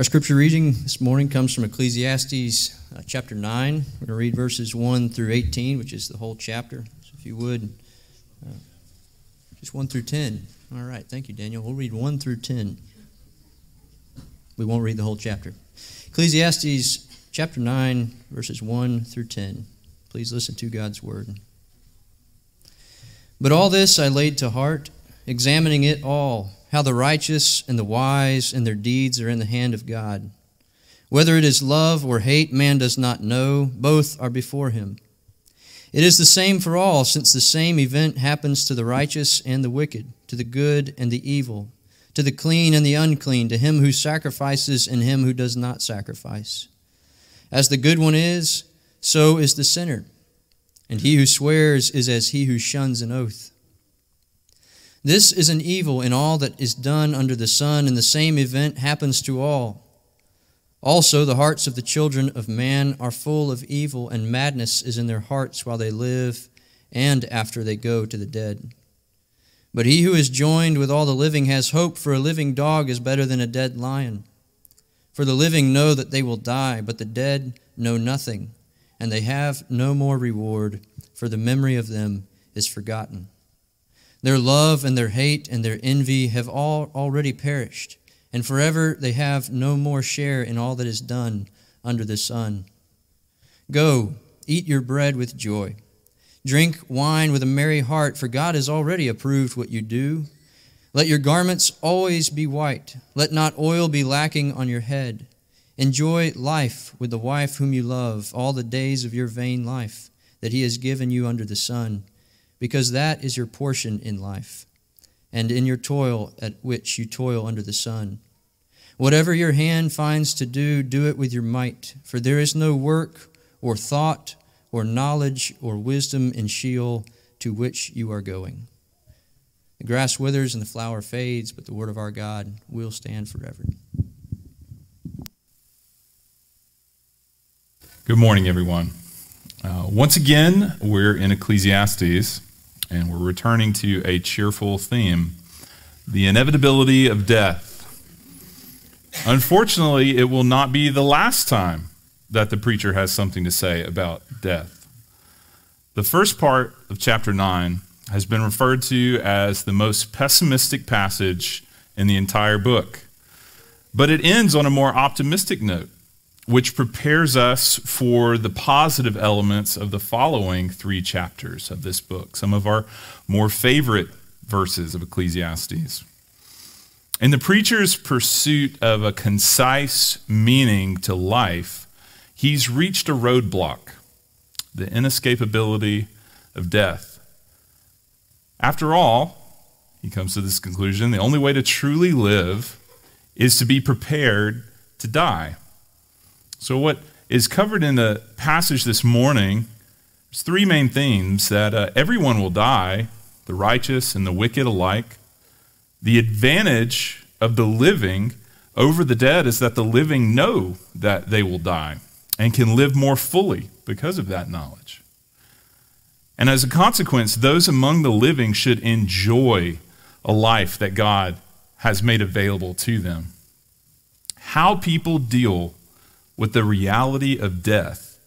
Our scripture reading this morning comes from Ecclesiastes uh, chapter 9. We're going to read verses 1 through 18, which is the whole chapter. So if you would, uh, just 1 through 10. All right, thank you, Daniel. We'll read 1 through 10. We won't read the whole chapter. Ecclesiastes chapter 9, verses 1 through 10. Please listen to God's word. But all this I laid to heart, examining it all, how the righteous and the wise and their deeds are in the hand of God. Whether it is love or hate, man does not know. Both are before him. It is the same for all, since the same event happens to the righteous and the wicked, to the good and the evil, to the clean and the unclean, to him who sacrifices and him who does not sacrifice. As the good one is, so is the sinner, and he who swears is as he who shuns an oath. This is an evil in all that is done under the sun, and the same event happens to all. Also, the hearts of the children of man are full of evil, and madness is in their hearts while they live and after they go to the dead. But he who is joined with all the living has hope, for a living dog is better than a dead lion. For the living know that they will die, but the dead know nothing, and they have no more reward, for the memory of them is forgotten. Their love and their hate and their envy have all already perished, and forever they have no more share in all that is done under the sun. Go, eat your bread with joy. Drink wine with a merry heart, for God has already approved what you do. Let your garments always be white. Let not oil be lacking on your head. Enjoy life with the wife whom you love all the days of your vain life that he has given you under the sun, because that is your portion in life, and in your toil at which you toil under the sun. Whatever your hand finds to do, do it with your might, for there is no work or thought or knowledge or wisdom in Sheol to which you are going. The grass withers and the flower fades, but the word of our God will stand forever. Good morning, everyone. Uh, once again, we're in Ecclesiastes, and we're returning to a cheerful theme the inevitability of death. Unfortunately, it will not be the last time that the preacher has something to say about death. The first part of chapter 9 has been referred to as the most pessimistic passage in the entire book. But it ends on a more optimistic note, which prepares us for the positive elements of the following three chapters of this book, some of our more favorite verses of Ecclesiastes. In the preacher's pursuit of a concise meaning to life, he's reached a roadblock the inescapability of death. After all, he comes to this conclusion the only way to truly live is to be prepared to die. So, what is covered in the passage this morning is three main themes that uh, everyone will die, the righteous and the wicked alike. The advantage of the living over the dead is that the living know that they will die and can live more fully because of that knowledge. And as a consequence, those among the living should enjoy a life that God has made available to them. How people deal with the reality of death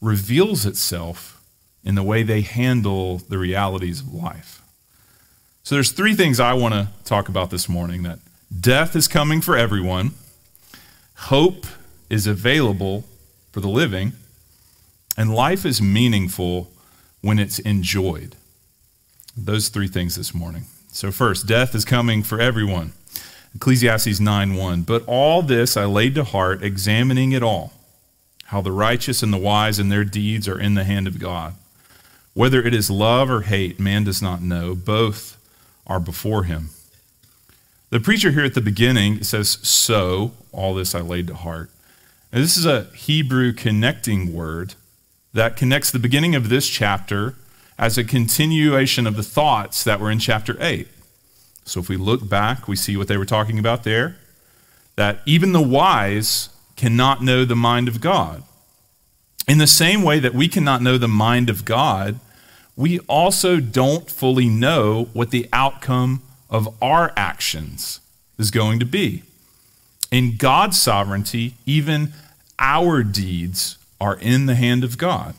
reveals itself in the way they handle the realities of life. So there's three things I want to talk about this morning that death is coming for everyone, hope is available for the living, and life is meaningful when it's enjoyed. Those three things this morning. So, first, death is coming for everyone. Ecclesiastes 9 1. But all this I laid to heart, examining it all, how the righteous and the wise and their deeds are in the hand of God. Whether it is love or hate, man does not know. Both are before him. The preacher here at the beginning says, So, all this I laid to heart. And this is a Hebrew connecting word that connects the beginning of this chapter as a continuation of the thoughts that were in chapter 8. So if we look back, we see what they were talking about there that even the wise cannot know the mind of God. In the same way that we cannot know the mind of God, we also don't fully know what the outcome of our actions is going to be. In God's sovereignty, even our deeds are in the hand of God.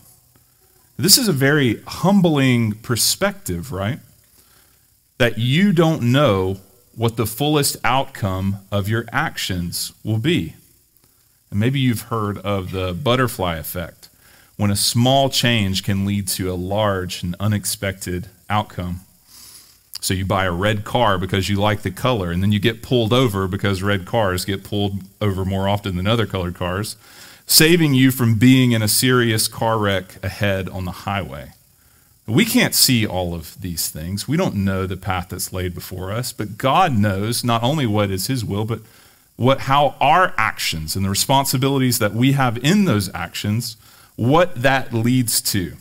This is a very humbling perspective, right? That you don't know what the fullest outcome of your actions will be. And maybe you've heard of the butterfly effect, when a small change can lead to a large and unexpected outcome. So you buy a red car because you like the color, and then you get pulled over because red cars get pulled over more often than other colored cars, saving you from being in a serious car wreck ahead on the highway. We can't see all of these things. We don't know the path that's laid before us, but God knows not only what is His will, but what, how our actions and the responsibilities that we have in those actions, what that leads to.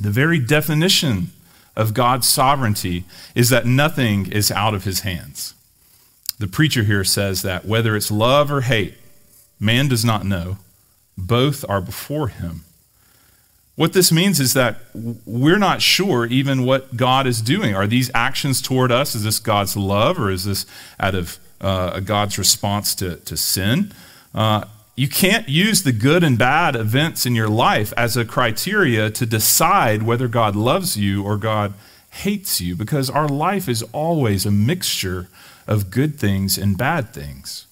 The very definition of God's sovereignty is that nothing is out of his hands. The preacher here says that whether it's love or hate, man does not know. Both are before him. What this means is that we're not sure even what God is doing. Are these actions toward us? Is this God's love or is this out of uh, God's response to, to sin? Uh, you can't use the good and bad events in your life as a criteria to decide whether God loves you or God hates you because our life is always a mixture of good things and bad things.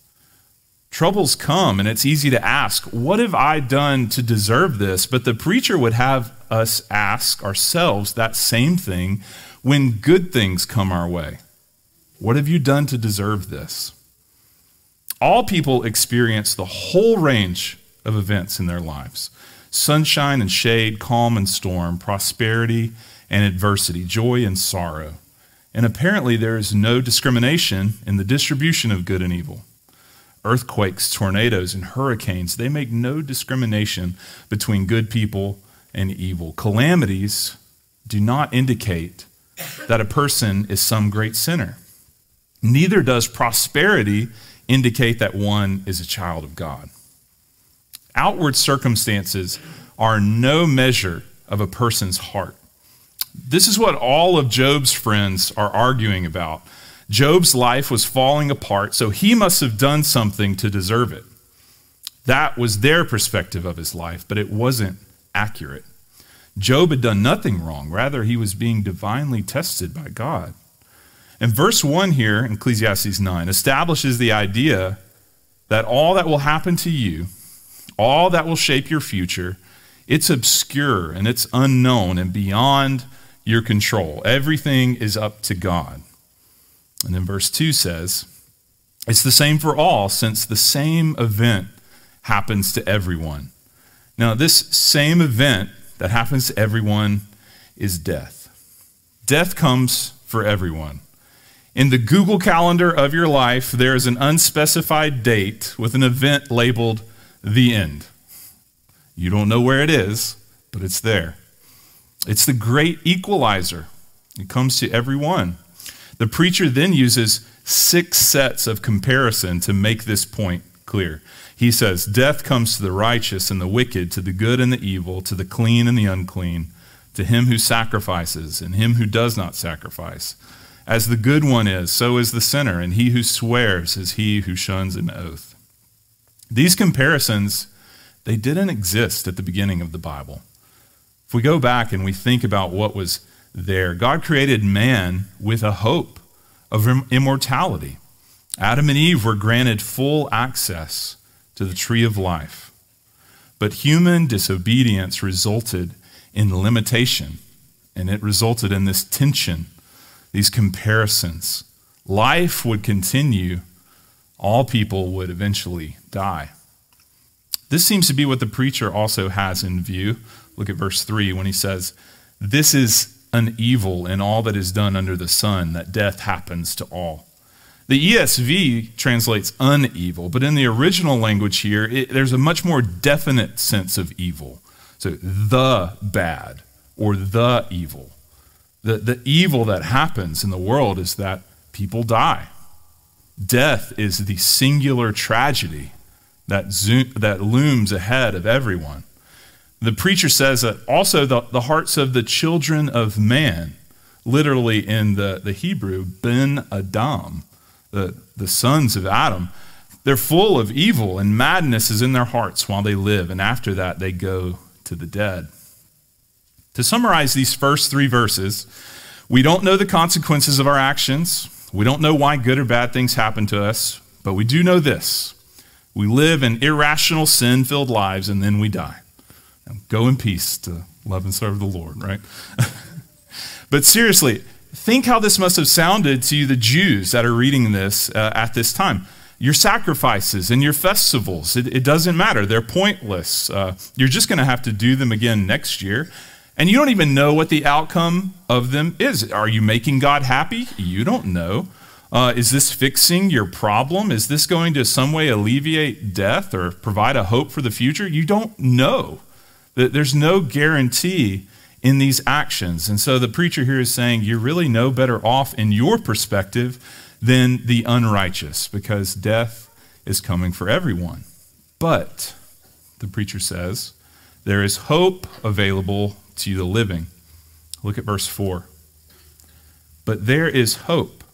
Troubles come, and it's easy to ask, What have I done to deserve this? But the preacher would have us ask ourselves that same thing when good things come our way. What have you done to deserve this? All people experience the whole range of events in their lives sunshine and shade, calm and storm, prosperity and adversity, joy and sorrow. And apparently, there is no discrimination in the distribution of good and evil. Earthquakes, tornadoes, and hurricanes, they make no discrimination between good people and evil. Calamities do not indicate that a person is some great sinner. Neither does prosperity indicate that one is a child of God. Outward circumstances are no measure of a person's heart. This is what all of Job's friends are arguing about. Job's life was falling apart, so he must have done something to deserve it. That was their perspective of his life, but it wasn't accurate. Job had done nothing wrong. Rather, he was being divinely tested by God. And verse 1 here, Ecclesiastes 9, establishes the idea that all that will happen to you, all that will shape your future, it's obscure and it's unknown and beyond your control. Everything is up to God. And then verse 2 says, It's the same for all, since the same event happens to everyone. Now, this same event that happens to everyone is death. Death comes for everyone. In the Google Calendar of your life, there is an unspecified date with an event labeled the end. You don't know where it is, but it's there. It's the great equalizer. It comes to everyone. The preacher then uses six sets of comparison to make this point clear. He says, Death comes to the righteous and the wicked, to the good and the evil, to the clean and the unclean, to him who sacrifices and him who does not sacrifice. As the good one is, so is the sinner, and he who swears is he who shuns an oath. These comparisons, they didn't exist at the beginning of the Bible. If we go back and we think about what was there, God created man with a hope of immortality. Adam and Eve were granted full access to the tree of life. But human disobedience resulted in limitation, and it resulted in this tension these comparisons. Life would continue, all people would eventually die. This seems to be what the preacher also has in view. Look at verse 3 when he says, This is an evil in all that is done under the sun, that death happens to all. The ESV translates unevil, but in the original language here, it, there's a much more definite sense of evil. So, the bad or the evil. The, the evil that happens in the world is that people die. Death is the singular tragedy that, zo- that looms ahead of everyone. The preacher says that also the, the hearts of the children of man, literally in the, the Hebrew, Ben Adam, the, the sons of Adam, They're full of evil, and madness is in their hearts while they live, and after that they go to the dead. To summarize these first three verses, we don't know the consequences of our actions. We don't know why good or bad things happen to us, but we do know this. We live in irrational, sin filled lives, and then we die. Go in peace to love and serve the Lord, right? but seriously, think how this must have sounded to the Jews that are reading this uh, at this time. Your sacrifices and your festivals, it, it doesn't matter. They're pointless. Uh, you're just going to have to do them again next year. And you don't even know what the outcome of them is. Are you making God happy? You don't know. Uh, is this fixing your problem? Is this going to some way alleviate death or provide a hope for the future? You don't know. There's no guarantee in these actions. And so the preacher here is saying you're really no better off in your perspective than the unrighteous because death is coming for everyone. But, the preacher says, there is hope available to the living. Look at verse 4. But there is hope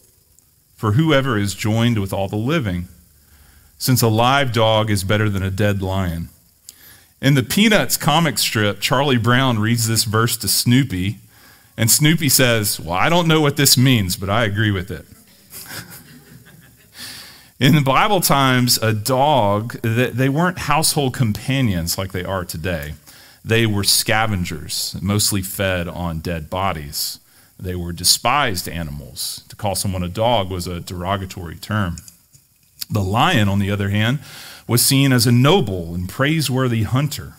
for whoever is joined with all the living, since a live dog is better than a dead lion. In the Peanuts comic strip, Charlie Brown reads this verse to Snoopy, and Snoopy says, Well, I don't know what this means, but I agree with it. In the Bible times, a dog, they weren't household companions like they are today. They were scavengers, mostly fed on dead bodies. They were despised animals. To call someone a dog was a derogatory term. The lion, on the other hand, was seen as a noble and praiseworthy hunter.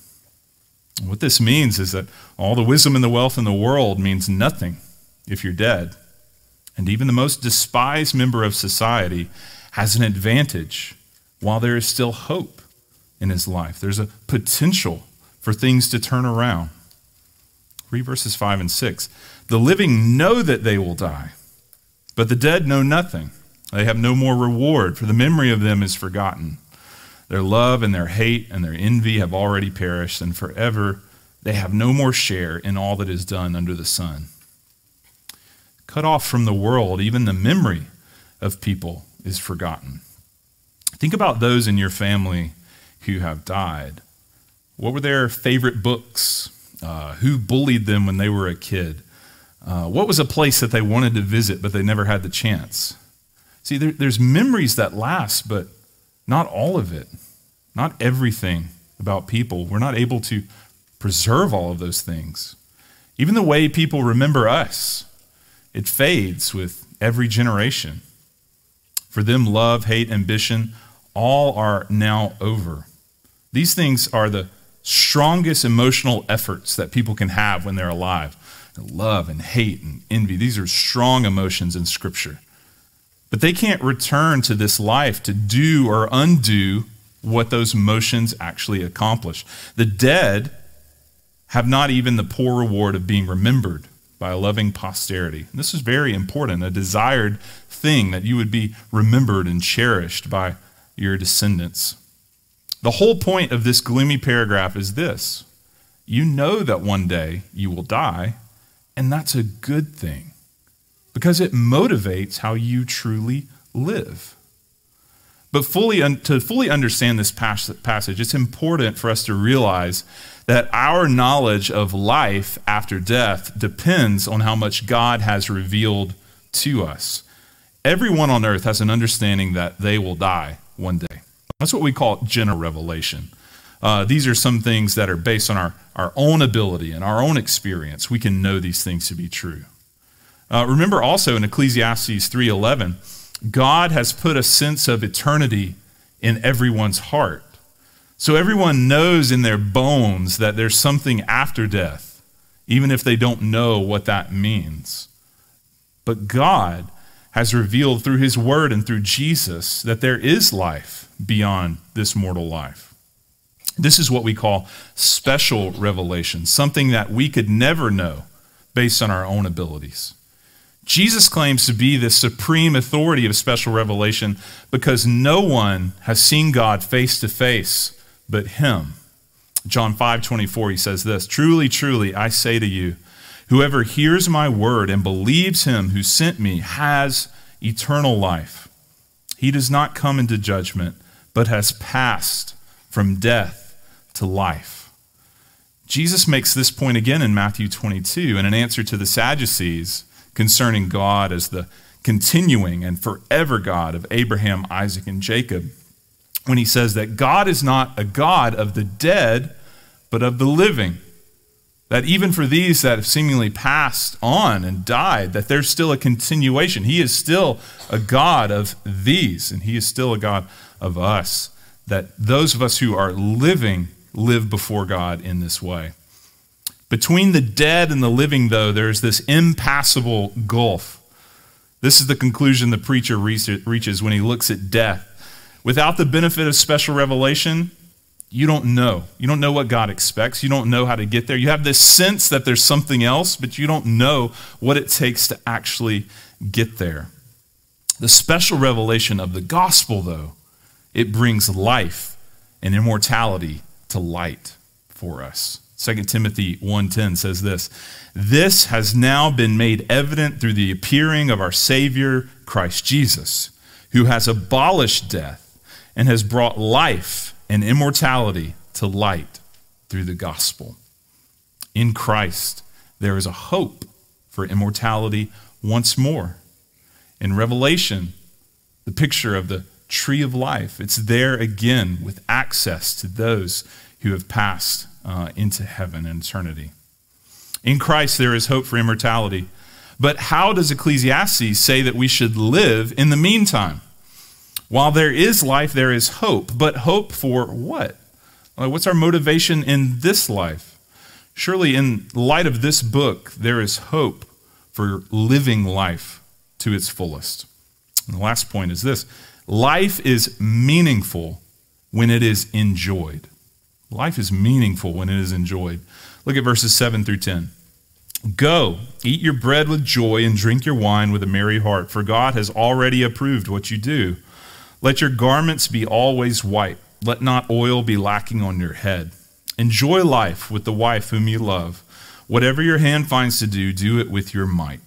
What this means is that all the wisdom and the wealth in the world means nothing if you're dead. And even the most despised member of society has an advantage while there is still hope in his life. There's a potential for things to turn around. Read verses 5 and 6. The living know that they will die, but the dead know nothing. They have no more reward, for the memory of them is forgotten. Their love and their hate and their envy have already perished, and forever they have no more share in all that is done under the sun. Cut off from the world, even the memory of people is forgotten. Think about those in your family who have died. What were their favorite books? Uh, who bullied them when they were a kid? Uh, what was a place that they wanted to visit but they never had the chance? See, there, there's memories that last, but not all of it, not everything about people. We're not able to preserve all of those things. Even the way people remember us, it fades with every generation. For them, love, hate, ambition, all are now over. These things are the strongest emotional efforts that people can have when they're alive love and hate and envy. These are strong emotions in Scripture. But they can't return to this life to do or undo what those motions actually accomplish. The dead have not even the poor reward of being remembered by a loving posterity. And this is very important, a desired thing that you would be remembered and cherished by your descendants. The whole point of this gloomy paragraph is this you know that one day you will die, and that's a good thing because it motivates how you truly live. But fully to fully understand this passage, it's important for us to realize that our knowledge of life after death depends on how much God has revealed to us. Everyone on earth has an understanding that they will die one day. That's what we call general revelation. Uh, these are some things that are based on our, our own ability and our own experience. We can know these things to be true. Uh, remember also in Ecclesiastes 3:11, God has put a sense of eternity in everyone's heart. So everyone knows in their bones that there's something after death, even if they don't know what that means. But God has revealed through his word and through Jesus that there is life beyond this mortal life. This is what we call special revelation, something that we could never know based on our own abilities. Jesus claims to be the supreme authority of special revelation because no one has seen God face to face but him. John 5 24, he says this Truly, truly, I say to you, whoever hears my word and believes him who sent me has eternal life. He does not come into judgment but has passed from death to life. Jesus makes this point again in Matthew 22 in an answer to the Sadducees concerning God as the continuing and forever God of Abraham, Isaac, and Jacob, when he says that God is not a God of the dead, but of the living. That even for these that have seemingly passed on and died, that there's still a continuation. He is still a God of these, and He is still a God of us. That those of us who are living live before God in this way. Between the dead and the living, though, there's this impassable gulf. This is the conclusion the preacher reaches when he looks at death. Without the benefit of special revelation, you don't know. You don't know what God expects. You don't know how to get there. You have this sense that there's something else, but you don't know what it takes to actually get there. The special revelation of the gospel, though, it brings life and immortality to light for us. 2 Timothy 1:10 says this, "This has now been made evident through the appearing of our Savior Christ Jesus, who has abolished death and has brought life and immortality to light through the gospel. In Christ, there is a hope for immortality once more. In Revelation, the picture of the tree of life, it's there again with access to those who have passed uh, into heaven and eternity. In Christ, there is hope for immortality. But how does Ecclesiastes say that we should live in the meantime? While there is life, there is hope. But hope for what? What's our motivation in this life? Surely, in light of this book, there is hope for living life to its fullest. And the last point is this life is meaningful when it is enjoyed. Life is meaningful when it is enjoyed. Look at verses 7 through 10. Go, eat your bread with joy and drink your wine with a merry heart, for God has already approved what you do. Let your garments be always white. Let not oil be lacking on your head. Enjoy life with the wife whom you love. Whatever your hand finds to do, do it with your might.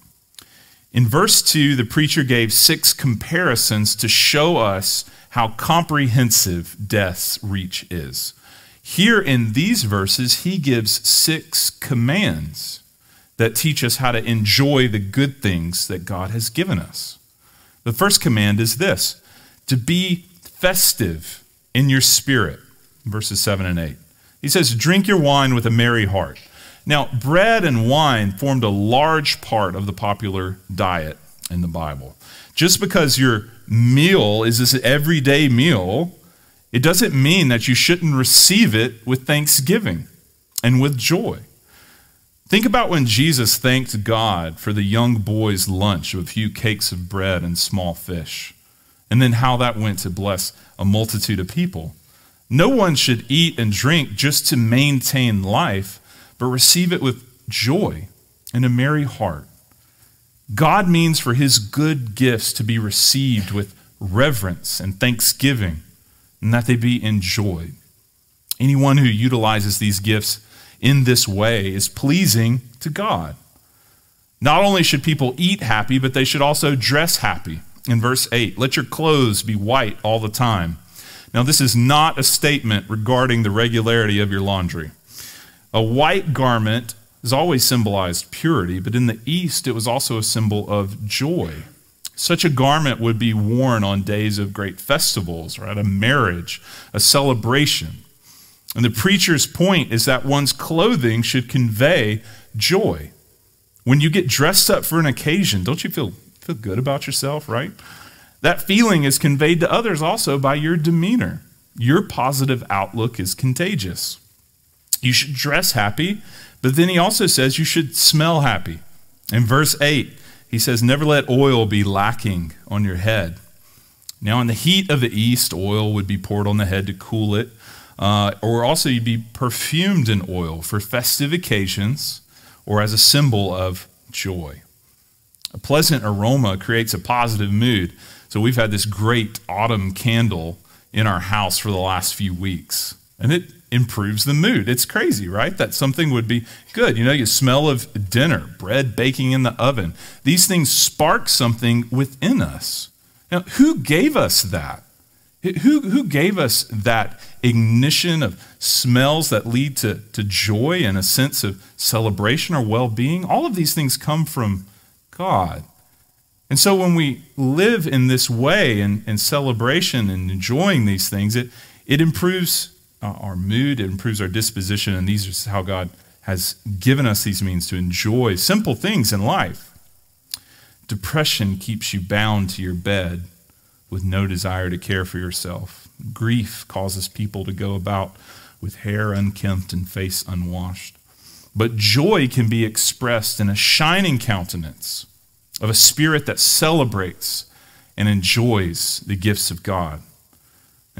In verse 2, the preacher gave six comparisons to show us how comprehensive death's reach is. Here in these verses, he gives six commands that teach us how to enjoy the good things that God has given us. The first command is this to be festive in your spirit. Verses 7 and 8. He says, Drink your wine with a merry heart. Now, bread and wine formed a large part of the popular diet in the Bible. Just because your meal is this everyday meal, it doesn't mean that you shouldn't receive it with thanksgiving and with joy. Think about when Jesus thanked God for the young boy's lunch of a few cakes of bread and small fish and then how that went to bless a multitude of people. No one should eat and drink just to maintain life, but receive it with joy and a merry heart. God means for his good gifts to be received with reverence and thanksgiving, and that they be enjoyed. Anyone who utilizes these gifts in this way is pleasing to God. Not only should people eat happy, but they should also dress happy in verse 8 let your clothes be white all the time. Now, this is not a statement regarding the regularity of your laundry. A white garment has always symbolized purity, but in the East, it was also a symbol of joy. Such a garment would be worn on days of great festivals, or at a marriage, a celebration. And the preacher's point is that one's clothing should convey joy. When you get dressed up for an occasion, don't you feel feel good about yourself, right? That feeling is conveyed to others also by your demeanor. Your positive outlook is contagious. You should dress happy, but then he also says you should smell happy. In verse 8, he says, Never let oil be lacking on your head. Now, in the heat of the east, oil would be poured on the head to cool it, uh, or also you'd be perfumed in oil for festive occasions or as a symbol of joy. A pleasant aroma creates a positive mood. So we've had this great autumn candle in our house for the last few weeks, and it improves the mood. It's crazy, right? That something would be good. You know, you smell of dinner, bread baking in the oven. These things spark something within us. Now, who gave us that? Who, who gave us that ignition of smells that lead to, to joy and a sense of celebration or well being? All of these things come from God. And so when we live in this way and, and celebration and enjoying these things, it, it improves uh, our mood, it improves our disposition, and these are how God has given us these means to enjoy simple things in life. Depression keeps you bound to your bed with no desire to care for yourself. Grief causes people to go about with hair unkempt and face unwashed. But joy can be expressed in a shining countenance of a spirit that celebrates and enjoys the gifts of God.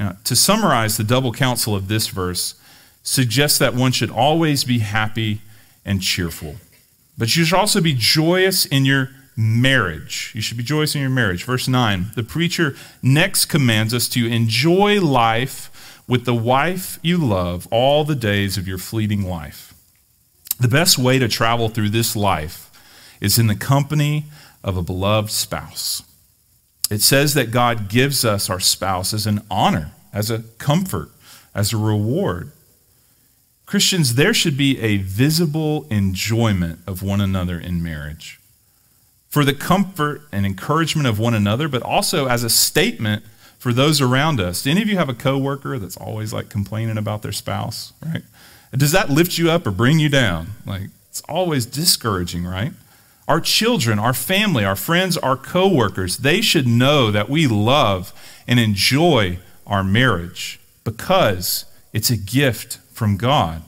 Now, to summarize, the double counsel of this verse suggests that one should always be happy and cheerful. But you should also be joyous in your marriage. You should be joyous in your marriage. Verse 9 the preacher next commands us to enjoy life with the wife you love all the days of your fleeting life. The best way to travel through this life is in the company of a beloved spouse. It says that God gives us our spouse as an honor, as a comfort, as a reward. Christians, there should be a visible enjoyment of one another in marriage for the comfort and encouragement of one another, but also as a statement for those around us. Do any of you have a coworker that's always like complaining about their spouse, right? Does that lift you up or bring you down? Like it's always discouraging, right? Our children, our family, our friends, our coworkers, they should know that we love and enjoy our marriage because it's a gift from God.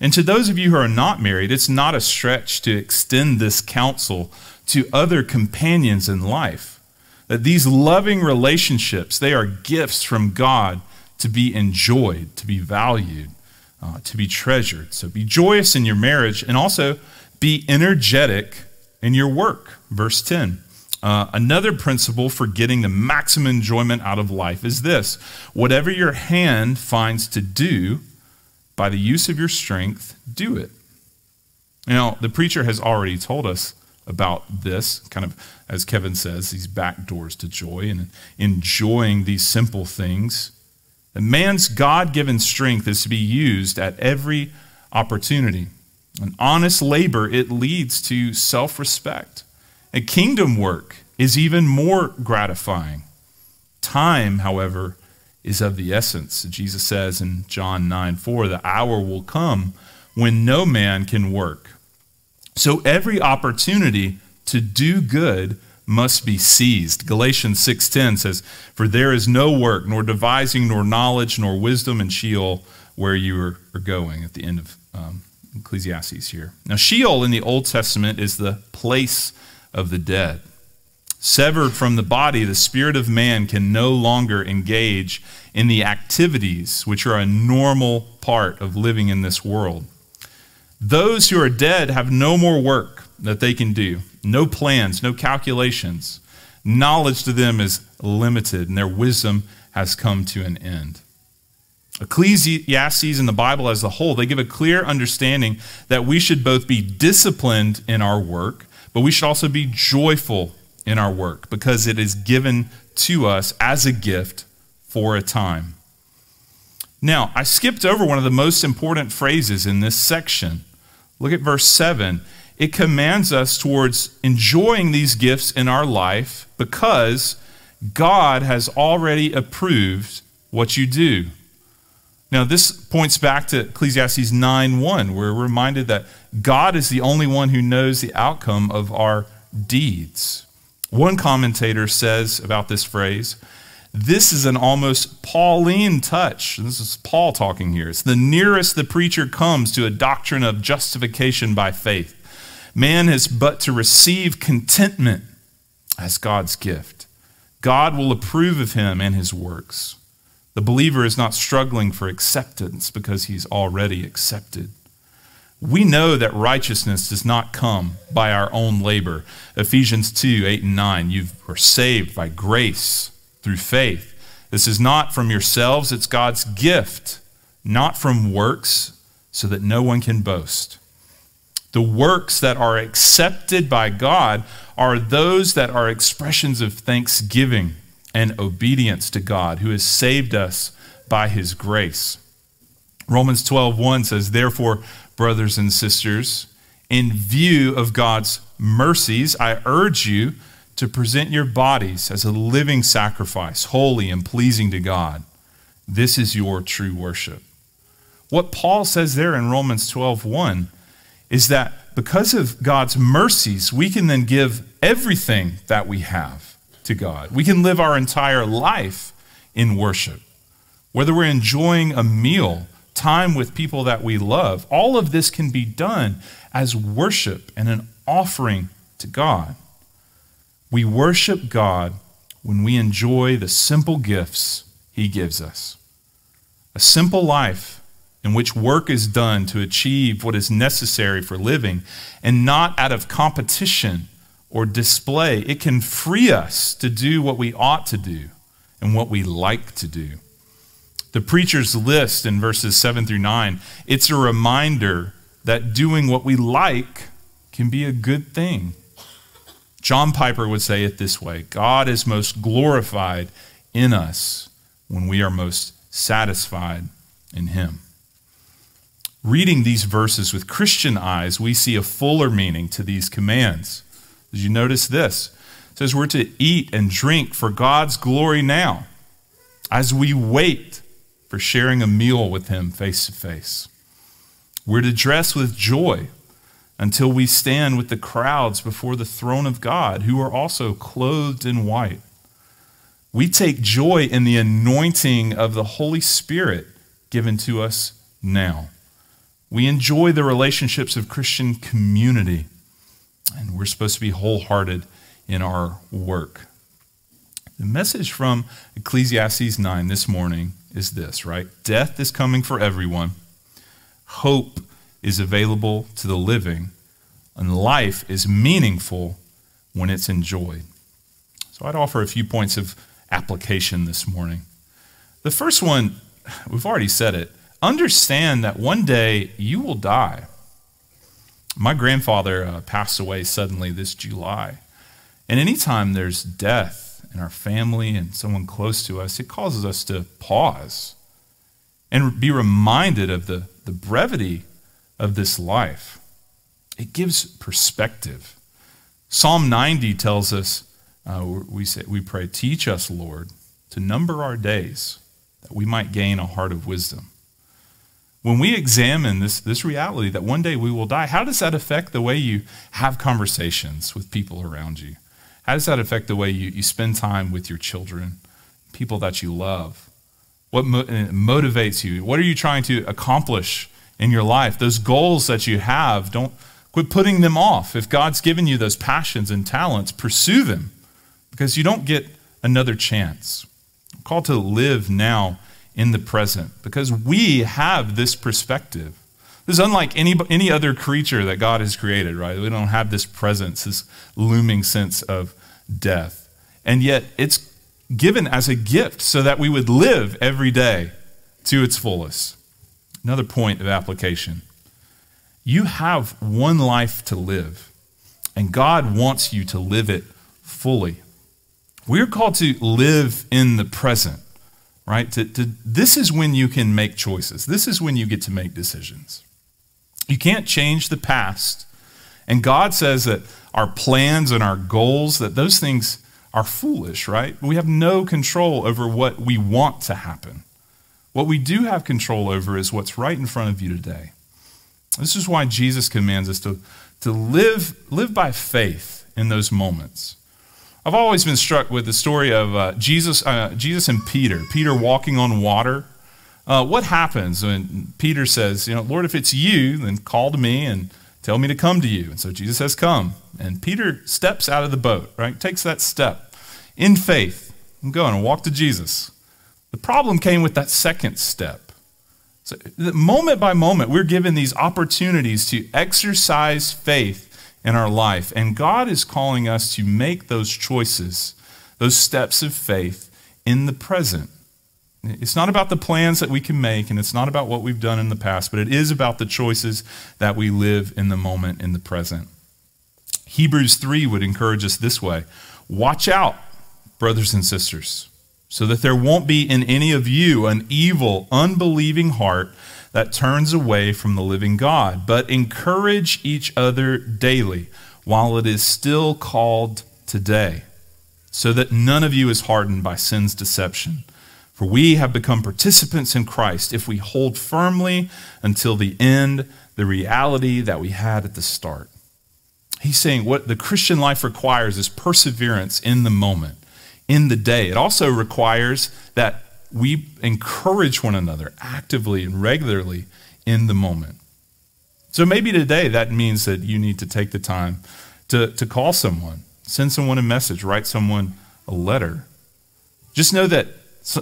And to those of you who are not married, it's not a stretch to extend this counsel to other companions in life. That these loving relationships, they are gifts from God to be enjoyed, to be valued, uh, to be treasured. So be joyous in your marriage and also be energetic in your work. Verse 10. Uh, another principle for getting the maximum enjoyment out of life is this whatever your hand finds to do, by the use of your strength, do it. Now, the preacher has already told us about this, kind of, as Kevin says, these back doors to joy and enjoying these simple things. And man's God given strength is to be used at every opportunity. An honest labor, it leads to self respect. And kingdom work is even more gratifying. Time, however, is of the essence. Jesus says in John 9 4, the hour will come when no man can work so every opportunity to do good must be seized. Galatians 6:10 says, "For there is no work, nor devising, nor knowledge, nor wisdom in Sheol where you are, are going." At the end of um, Ecclesiastes here. Now Sheol in the Old Testament is the place of the dead. Severed from the body, the spirit of man can no longer engage in the activities which are a normal part of living in this world. Those who are dead have no more work that they can do, no plans, no calculations. Knowledge to them is limited, and their wisdom has come to an end. Ecclesiastes and the Bible as a whole, they give a clear understanding that we should both be disciplined in our work, but we should also be joyful in our work because it is given to us as a gift for a time. Now, I skipped over one of the most important phrases in this section. Look at verse 7. It commands us towards enjoying these gifts in our life because God has already approved what you do. Now, this points back to Ecclesiastes 9 1, where we're reminded that God is the only one who knows the outcome of our deeds. One commentator says about this phrase this is an almost Pauline touch. This is Paul talking here. It's the nearest the preacher comes to a doctrine of justification by faith. Man has but to receive contentment as God's gift. God will approve of him and his works. The believer is not struggling for acceptance because he's already accepted. We know that righteousness does not come by our own labor. Ephesians 2 8 and 9. You are saved by grace through faith. This is not from yourselves, it's God's gift, not from works, so that no one can boast. The works that are accepted by God are those that are expressions of thanksgiving and obedience to God, who has saved us by his grace. Romans 12:1 says, "Therefore, brothers and sisters, in view of God's mercies, I urge you to present your bodies as a living sacrifice, holy and pleasing to God. This is your true worship." What Paul says there in Romans 12:1 is that because of God's mercies, we can then give everything that we have to God. We can live our entire life in worship. Whether we're enjoying a meal, time with people that we love, all of this can be done as worship and an offering to God. We worship God when we enjoy the simple gifts He gives us. A simple life in which work is done to achieve what is necessary for living and not out of competition or display. It can free us to do what we ought to do and what we like to do. The preacher's list in verses 7 through 9, it's a reminder that doing what we like can be a good thing. John Piper would say it this way God is most glorified in us when we are most satisfied in Him. Reading these verses with Christian eyes, we see a fuller meaning to these commands. Did you notice this? It says we're to eat and drink for God's glory now as we wait for sharing a meal with Him face to face. We're to dress with joy until we stand with the crowds before the throne of God, who are also clothed in white. We take joy in the anointing of the Holy Spirit given to us now. We enjoy the relationships of Christian community, and we're supposed to be wholehearted in our work. The message from Ecclesiastes 9 this morning is this, right? Death is coming for everyone, hope is available to the living, and life is meaningful when it's enjoyed. So I'd offer a few points of application this morning. The first one, we've already said it understand that one day you will die. My grandfather uh, passed away suddenly this July. And anytime there's death in our family and someone close to us, it causes us to pause and be reminded of the, the brevity of this life. It gives perspective. Psalm 90 tells us, uh, we, say, we pray, Teach us, Lord, to number our days, that we might gain a heart of wisdom. When we examine this, this reality that one day we will die, how does that affect the way you have conversations with people around you? How does that affect the way you, you spend time with your children, people that you love? What mo- uh, motivates you? What are you trying to accomplish in your life? Those goals that you have, don't quit putting them off. If God's given you those passions and talents, pursue them because you don't get another chance. I'm called to live now in the present because we have this perspective. This is unlike any, any other creature that God has created, right? We don't have this presence, this looming sense of death. And yet it's given as a gift so that we would live every day to its fullest. Another point of application you have one life to live, and God wants you to live it fully. We're called to live in the present right? To, to, this is when you can make choices. This is when you get to make decisions. You can't change the past. And God says that our plans and our goals, that those things are foolish, right? We have no control over what we want to happen. What we do have control over is what's right in front of you today. This is why Jesus commands us to, to live, live by faith in those moments. I've always been struck with the story of uh, Jesus, uh, Jesus and Peter. Peter walking on water. Uh, what happens when Peter says, "You know, Lord, if it's you, then call to me and tell me to come to you." And so Jesus says, "Come." And Peter steps out of the boat. Right, takes that step in faith. I'm going and walk to Jesus. The problem came with that second step. So, moment by moment, we're given these opportunities to exercise faith in our life. And God is calling us to make those choices, those steps of faith in the present. It's not about the plans that we can make, and it's not about what we've done in the past, but it is about the choices that we live in the moment, in the present. Hebrews 3 would encourage us this way Watch out, brothers and sisters. so that there won't be in any of you an evil, unbelieving heart that turns away from the living God, but encourage each other daily while it is still called today, so that none of you is hardened by sin's deception. For we have become participants in Christ if we hold firmly until the end the reality that we had at the start. He's saying what the Christian life requires is perseverance in the moment in the day. It also requires that we encourage one another actively and regularly in the moment. So maybe today that means that you need to take the time to, to call someone, send someone a message, write someone a letter. Just know that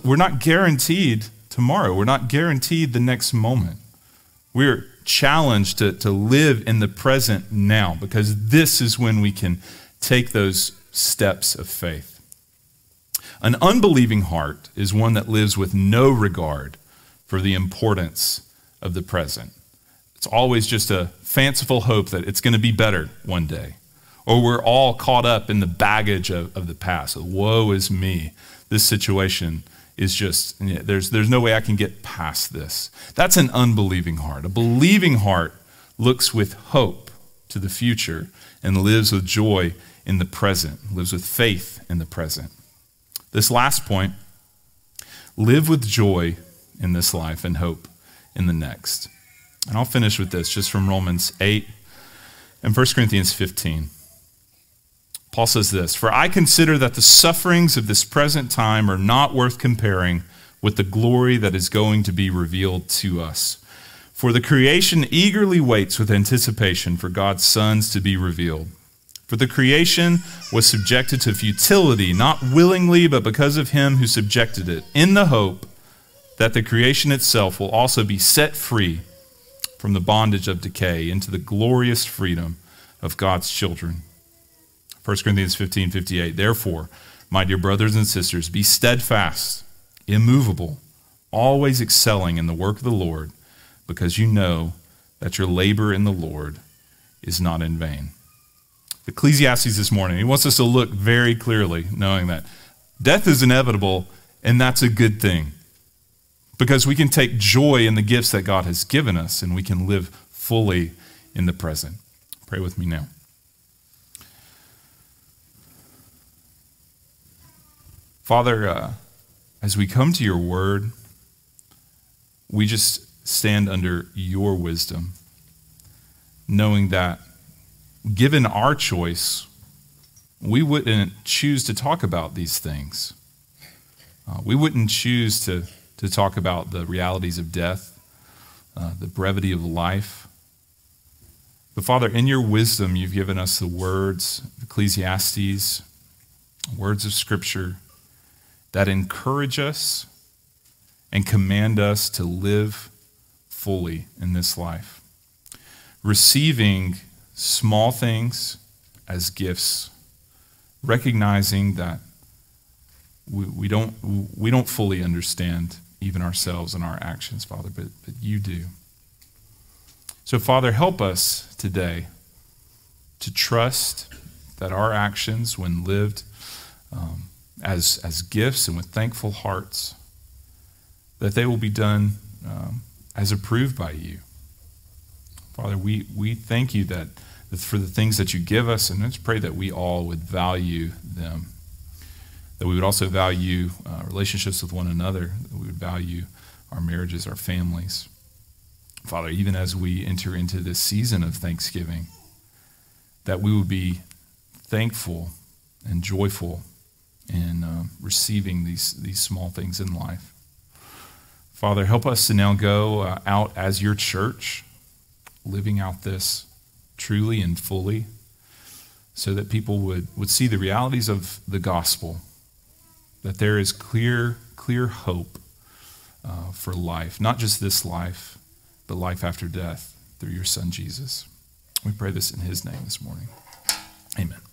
we're not guaranteed tomorrow, we're not guaranteed the next moment. We're challenged to, to live in the present now because this is when we can take those steps of faith. An unbelieving heart is one that lives with no regard for the importance of the present. It's always just a fanciful hope that it's going to be better one day. Or we're all caught up in the baggage of, of the past. Woe is me. This situation is just, there's, there's no way I can get past this. That's an unbelieving heart. A believing heart looks with hope to the future and lives with joy in the present, lives with faith in the present. This last point live with joy in this life and hope in the next. And I'll finish with this just from Romans 8 and 1 Corinthians 15. Paul says this For I consider that the sufferings of this present time are not worth comparing with the glory that is going to be revealed to us. For the creation eagerly waits with anticipation for God's sons to be revealed. For the creation was subjected to futility, not willingly, but because of him who subjected it, in the hope that the creation itself will also be set free from the bondage of decay into the glorious freedom of God's children. 1 Corinthians 15 58. Therefore, my dear brothers and sisters, be steadfast, immovable, always excelling in the work of the Lord, because you know that your labor in the Lord is not in vain. Ecclesiastes this morning. He wants us to look very clearly, knowing that death is inevitable, and that's a good thing. Because we can take joy in the gifts that God has given us, and we can live fully in the present. Pray with me now. Father, uh, as we come to your word, we just stand under your wisdom, knowing that given our choice, we wouldn't choose to talk about these things. Uh, we wouldn't choose to, to talk about the realities of death, uh, the brevity of life. But Father, in your wisdom, you've given us the words Ecclesiastes, words of Scripture that encourage us and command us to live fully in this life. Receiving small things as gifts, recognizing that we, we, don't, we don't fully understand even ourselves and our actions, Father, but, but you do. So, Father, help us today to trust that our actions, when lived um, as, as gifts and with thankful hearts, that they will be done um, as approved by you. Father, we, we thank you that for the things that you give us, and let's pray that we all would value them. That we would also value uh, relationships with one another, that we would value our marriages, our families. Father, even as we enter into this season of Thanksgiving, that we would be thankful and joyful in uh, receiving these, these small things in life. Father, help us to now go uh, out as your church, living out this truly and fully so that people would, would see the realities of the gospel, that there is clear, clear hope uh, for life, not just this life, but life after death through your son Jesus. We pray this in his name this morning. Amen.